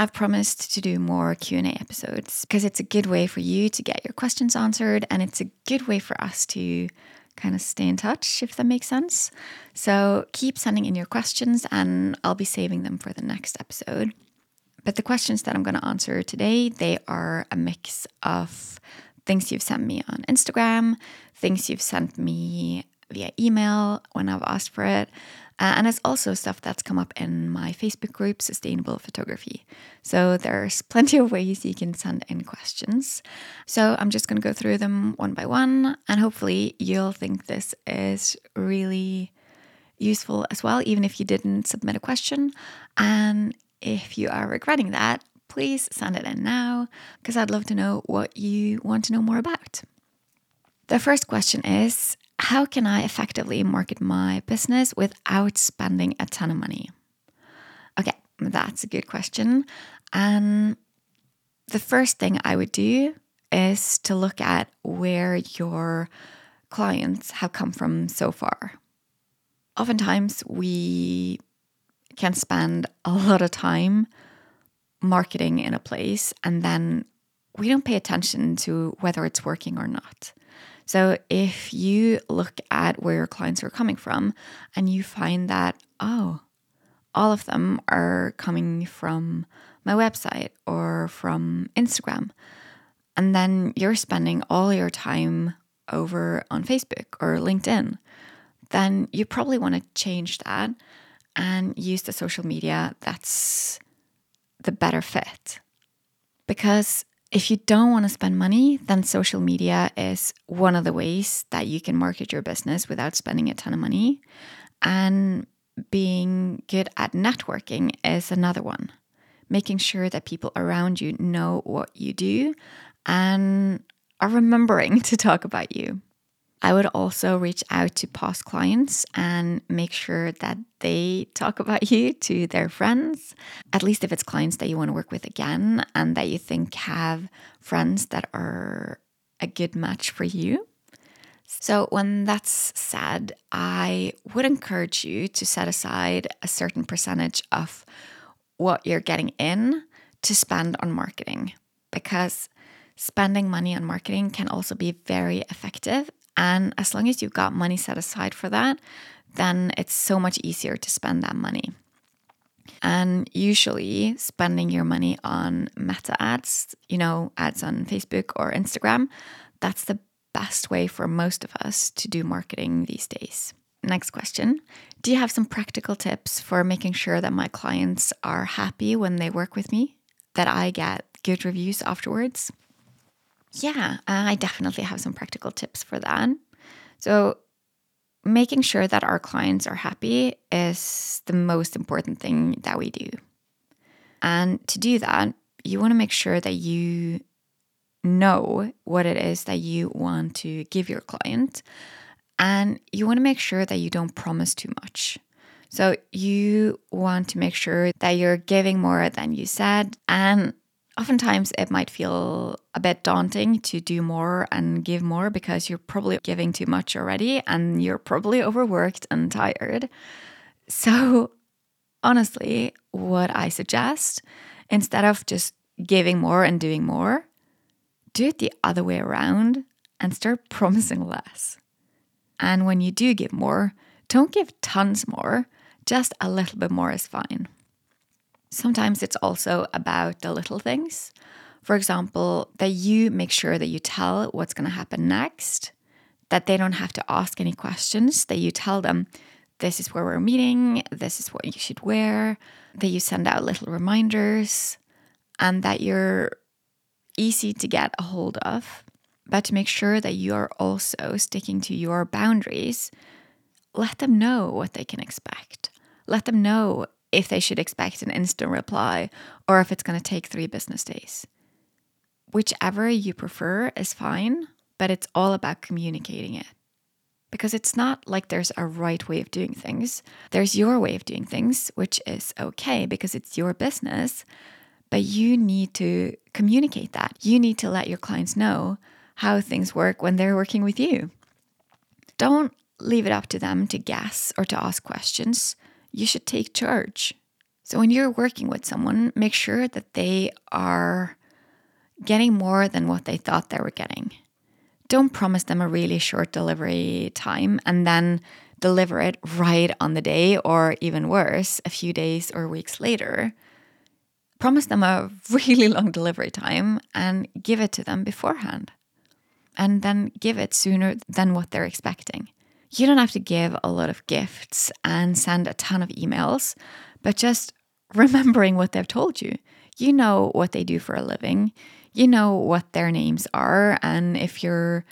I've promised to do more Q&A episodes because it's a good way for you to get your questions answered and it's a good way for us to kind of stay in touch if that makes sense. So keep sending in your questions and I'll be saving them for the next episode. But the questions that I'm going to answer today, they are a mix of things you've sent me on Instagram, things you've sent me via email when I've asked for it. Uh, and it's also stuff that's come up in my Facebook group, Sustainable Photography. So there's plenty of ways you can send in questions. So I'm just going to go through them one by one, and hopefully you'll think this is really useful as well, even if you didn't submit a question. And if you are regretting that, please send it in now because I'd love to know what you want to know more about. The first question is how can I effectively market my business without spending a ton of money? Okay, that's a good question. And the first thing I would do is to look at where your clients have come from so far. Oftentimes, we can spend a lot of time marketing in a place and then we don't pay attention to whether it's working or not. So if you look at where your clients are coming from and you find that, oh, all of them are coming from my website or from Instagram, and then you're spending all your time over on Facebook or LinkedIn, then you probably want to change that and use the social media that's the better fit. Because if you don't want to spend money, then social media is one of the ways that you can market your business without spending a ton of money. And being good at networking is another one. Making sure that people around you know what you do and are remembering to talk about you. I would also reach out to past clients and make sure that they talk about you to their friends, at least if it's clients that you want to work with again and that you think have friends that are a good match for you. So, when that's said, I would encourage you to set aside a certain percentage of what you're getting in to spend on marketing because spending money on marketing can also be very effective and as long as you've got money set aside for that, then it's so much easier to spend that money. And usually, spending your money on meta ads, you know, ads on Facebook or Instagram, that's the best way for most of us to do marketing these days. Next question Do you have some practical tips for making sure that my clients are happy when they work with me, that I get good reviews afterwards? Yeah, uh, I definitely have some practical tips for that. So, making sure that our clients are happy is the most important thing that we do. And to do that, you want to make sure that you know what it is that you want to give your client. And you want to make sure that you don't promise too much. So you want to make sure that you're giving more than you said. And oftentimes it might feel a bit daunting to do more and give more because you're probably giving too much already and you're probably overworked and tired. So, honestly, what I suggest instead of just giving more and doing more, do it the other way around and start promising less. And when you do give more, don't give tons more, just a little bit more is fine. Sometimes it's also about the little things. For example, that you make sure that you tell what's going to happen next, that they don't have to ask any questions, that you tell them, this is where we're meeting, this is what you should wear, that you send out little reminders, and that you're easy to get a hold of. But to make sure that you are also sticking to your boundaries, let them know what they can expect. Let them know if they should expect an instant reply or if it's going to take three business days. Whichever you prefer is fine, but it's all about communicating it. Because it's not like there's a right way of doing things. There's your way of doing things, which is okay because it's your business. But you need to communicate that. You need to let your clients know how things work when they're working with you. Don't leave it up to them to guess or to ask questions you should take charge. So when you're working with someone, make sure that they are getting more than what they thought they were getting. Don't promise them a really short delivery time and then deliver it right on the day, or even worse, a few days or weeks later. Promise them a really long delivery time and give it to them beforehand. And then give it sooner than what they're expecting. You don't have to give a lot of gifts and send a ton of emails, but just remembering what they've told you. You know what they do for a living, you know what their names are, and if you're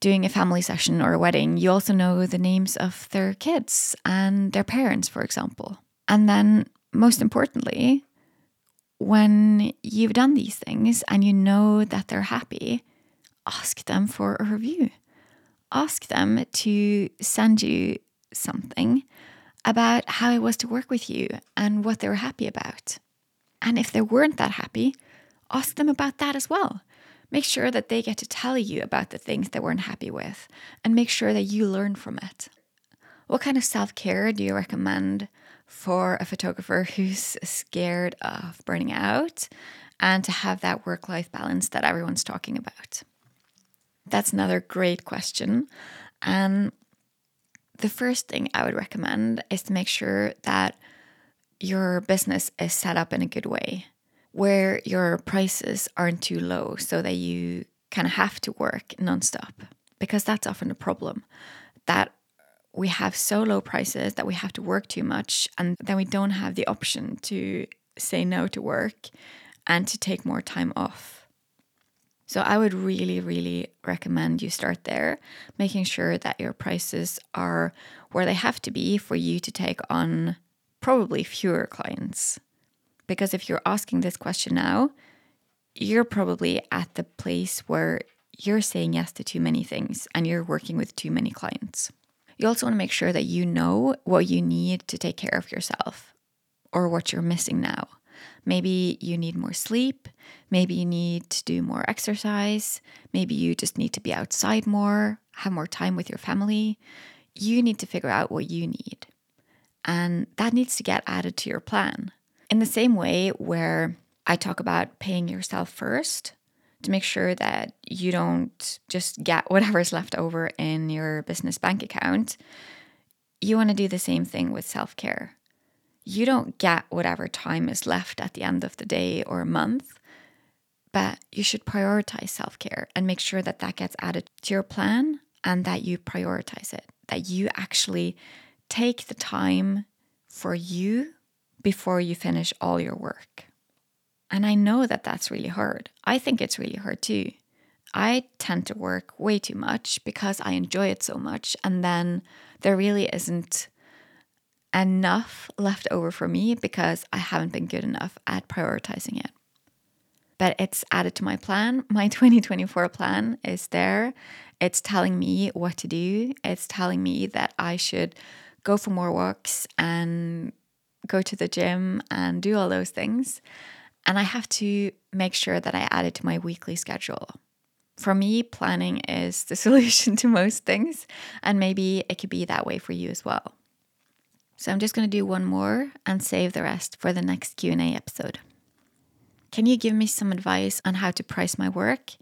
doing a family session or a wedding, you also know the names of their kids and their parents, for example. And then, most importantly, when you've done these things and you know that they're happy, ask them for a review. Ask them to send you something about how it was to work with you and what they were happy about. And if they weren't that happy, ask them about that as well. Make sure that they get to tell you about the things they weren't happy with and make sure that you learn from it. What kind of self care do you recommend for a photographer who's scared of burning out and to have that work life balance that everyone's talking about? That's another great question. And the first thing I would recommend is to make sure that your business is set up in a good way where your prices aren't too low so that you kind of have to work nonstop because that's often the problem that we have so low prices that we have to work too much and then we don't have the option to say no to work and to take more time off. So I would really, really recommend you start there, making sure that your prices are where they have to be for you to take on probably fewer clients. Because if you're asking this question now, you're probably at the place where you're saying yes to too many things and you're working with too many clients. You also want to make sure that you know what you need to take care of yourself or what you're missing now. Maybe you need more sleep. Maybe you need to do more exercise. Maybe you just need to be outside more, have more time with your family. You need to figure out what you need. And that needs to get added to your plan. In the same way, where I talk about paying yourself first to make sure that you don't just get whatever's left over in your business bank account, you want to do the same thing with self care. You don't get whatever time is left at the end of the day or a month, but you should prioritize self care and make sure that that gets added to your plan and that you prioritize it, that you actually take the time for you before you finish all your work. And I know that that's really hard. I think it's really hard too. I tend to work way too much because I enjoy it so much. And then there really isn't enough left over for me because I haven't been good enough at prioritizing it. But it's added to my plan. My 2024 plan is there. It's telling me what to do. It's telling me that I should go for more walks and go to the gym and do all those things. And I have to make sure that I add it to my weekly schedule. For me, planning is the solution to most things, and maybe it could be that way for you as well. So I'm just going to do one more and save the rest for the next Q&A episode. Can you give me some advice on how to price my work?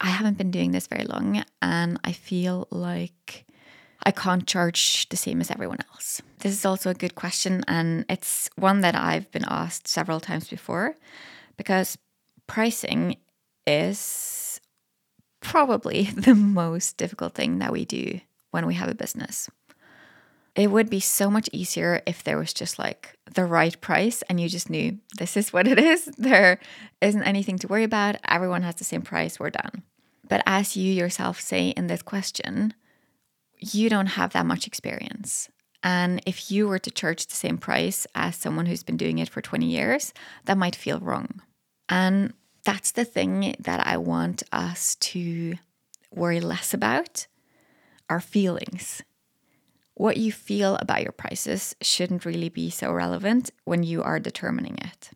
I haven't been doing this very long and I feel like I can't charge the same as everyone else? This is also a good question, and it's one that I've been asked several times before because pricing is probably the most difficult thing that we do when we have a business. It would be so much easier if there was just like the right price and you just knew this is what it is. There isn't anything to worry about. Everyone has the same price. We're done. But as you yourself say in this question, you don't have that much experience. And if you were to charge the same price as someone who's been doing it for 20 years, that might feel wrong. And that's the thing that I want us to worry less about our feelings. What you feel about your prices shouldn't really be so relevant when you are determining it.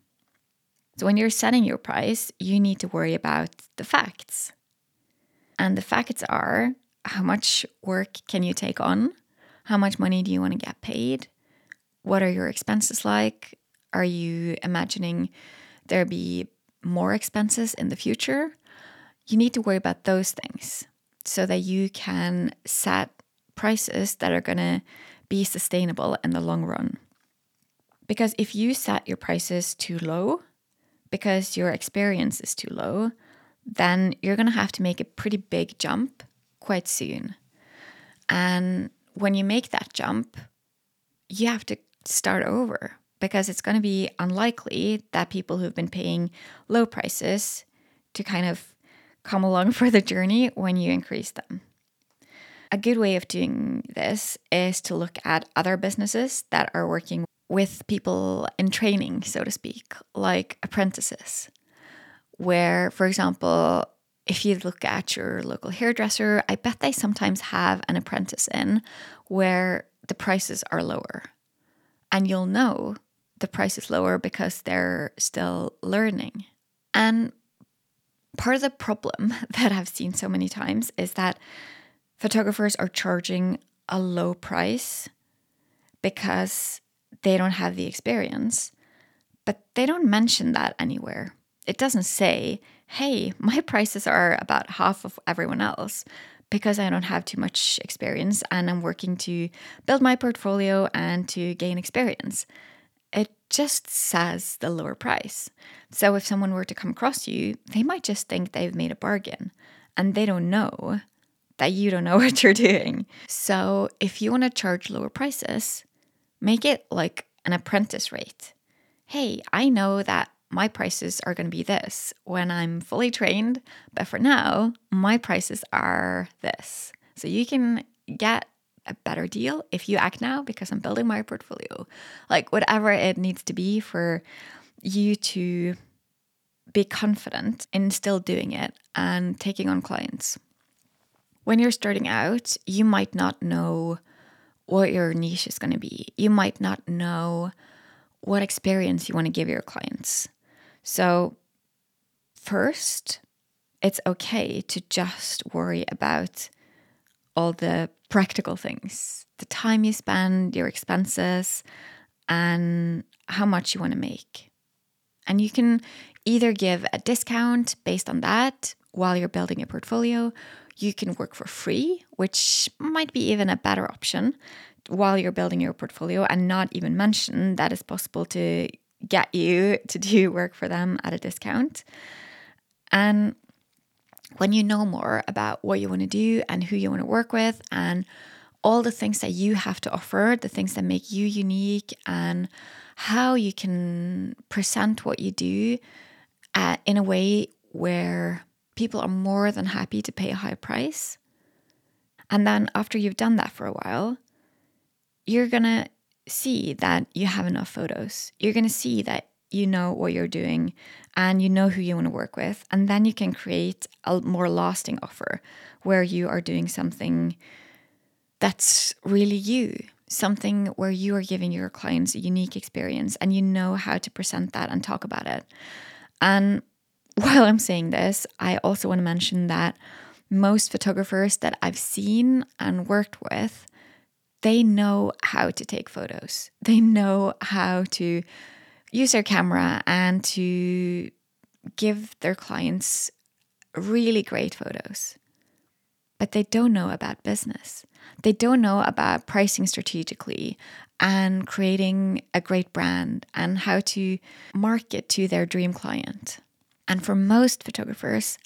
So, when you're setting your price, you need to worry about the facts. And the facts are how much work can you take on? How much money do you want to get paid? What are your expenses like? Are you imagining there be more expenses in the future? You need to worry about those things so that you can set prices that are going to be sustainable in the long run. Because if you set your prices too low because your experience is too low, then you're going to have to make a pretty big jump quite soon. And when you make that jump, you have to start over because it's going to be unlikely that people who've been paying low prices to kind of come along for the journey when you increase them. A good way of doing this is to look at other businesses that are working with people in training, so to speak, like apprentices, where, for example, if you look at your local hairdresser, I bet they sometimes have an apprentice in where the prices are lower. And you'll know the price is lower because they're still learning. And part of the problem that I've seen so many times is that photographers are charging a low price because they don't have the experience, but they don't mention that anywhere. It doesn't say, hey, my prices are about half of everyone else because I don't have too much experience and I'm working to build my portfolio and to gain experience. It just says the lower price. So if someone were to come across you, they might just think they've made a bargain and they don't know that you don't know what you're doing. So if you want to charge lower prices, make it like an apprentice rate. Hey, I know that my prices are going to be this when I'm fully trained, but for now, my prices are this. So you can get a better deal if you act now because I'm building my portfolio. Like whatever it needs to be for you to be confident in still doing it and taking on clients. When you're starting out, you might not know what your niche is going to be. You might not know what experience you want to give your clients. So, first, it's okay to just worry about all the practical things the time you spend, your expenses, and how much you want to make. And you can either give a discount based on that while you're building your portfolio. You can work for free, which might be even a better option while you're building your portfolio, and not even mention that it's possible to get you to do work for them at a discount. And when you know more about what you want to do and who you want to work with and all the things that you have to offer, the things that make you unique, and how you can present what you do uh, in a way where people are more than happy to pay a high price. And then after you've done that for a while, you're going to see that you have enough photos. You're going to see that you know what you're doing and you know who you want to work with. And then you can create a more lasting offer where you are doing something that's really you, something where you are giving your clients a unique experience and you know how to present that and talk about it. And while I'm saying this, I also want to mention that most photographers that I've seen and worked with they know how to take photos. They know how to use their camera and to give their clients really great photos. But they don't know about business. They don't know about pricing strategically and creating a great brand and how to market to their dream client. And for most photographers,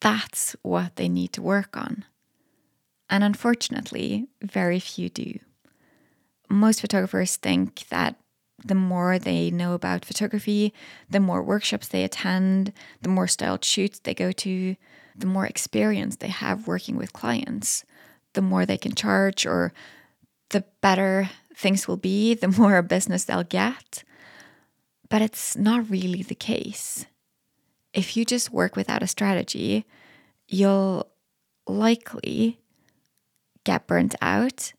that's what they need to work on. And unfortunately, very few do. Most photographers think that the more they know about photography, the more workshops they attend, the more styled shoots they go to, the more experience they have working with clients, the more they can charge, or the better things will be, the more business they'll get. But it's not really the case. If you just work without a strategy, you'll likely get burnt out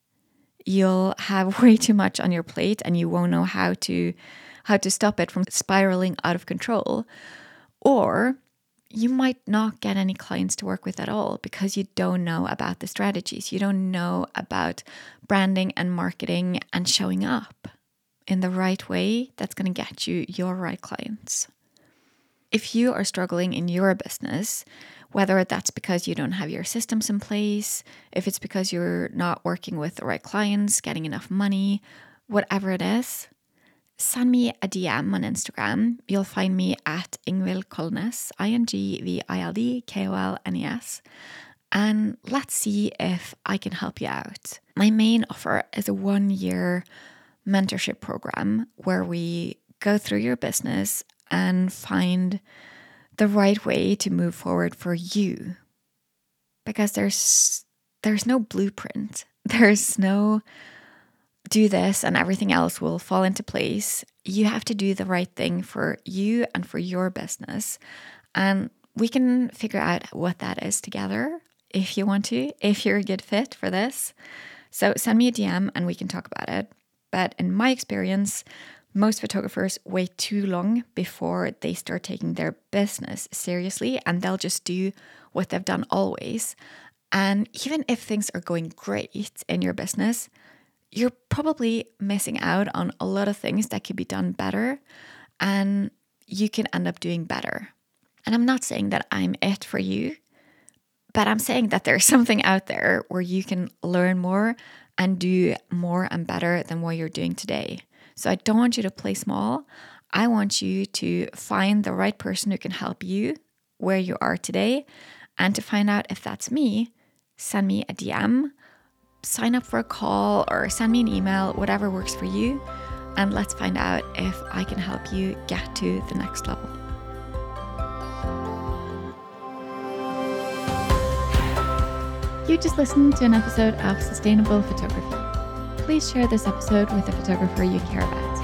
you'll have way too much on your plate and you won't know how to how to stop it from spiraling out of control or you might not get any clients to work with at all because you don't know about the strategies. You don't know about branding and marketing and showing up. in the right way that's going to get you your right clients. If you are struggling in your business, whether that's because you don't have your systems in place, if it's because you're not working with the right clients, getting enough money, whatever it is, send me a DM on Instagram. You'll find me at Ingvild Kolnes, I N G V I L D K O L N E S. And let's see if I can help you out. My main offer is a one year mentorship program where we go through your business and find the right way to move forward for you. Because there's there's no blueprint. There's no do this and everything else will fall into place. You have to do the right thing for you and for your business. And we can figure out what that is together if you want to, if you're a good fit for this. So send me a DM and we can talk about it. But in my experience, most photographers wait too long before they start taking their business seriously and they'll just do what they've done always. And even if things are going great in your business, you're probably missing out on a lot of things that could be done better and you can end up doing better. And I'm not saying that I'm it for you, but I'm saying that there's something out there where you can learn more and do more and better than what you're doing today. So I don't want you to play small. I want you to find the right person who can help you where you are today. And to find out if that's me, send me a DM sign up for a call or send me an email, whatever works for you, and let's find out if I can help you get to the next level. You just listened to an episode of Sustainable Photography. Please share this episode with a photographer you care about.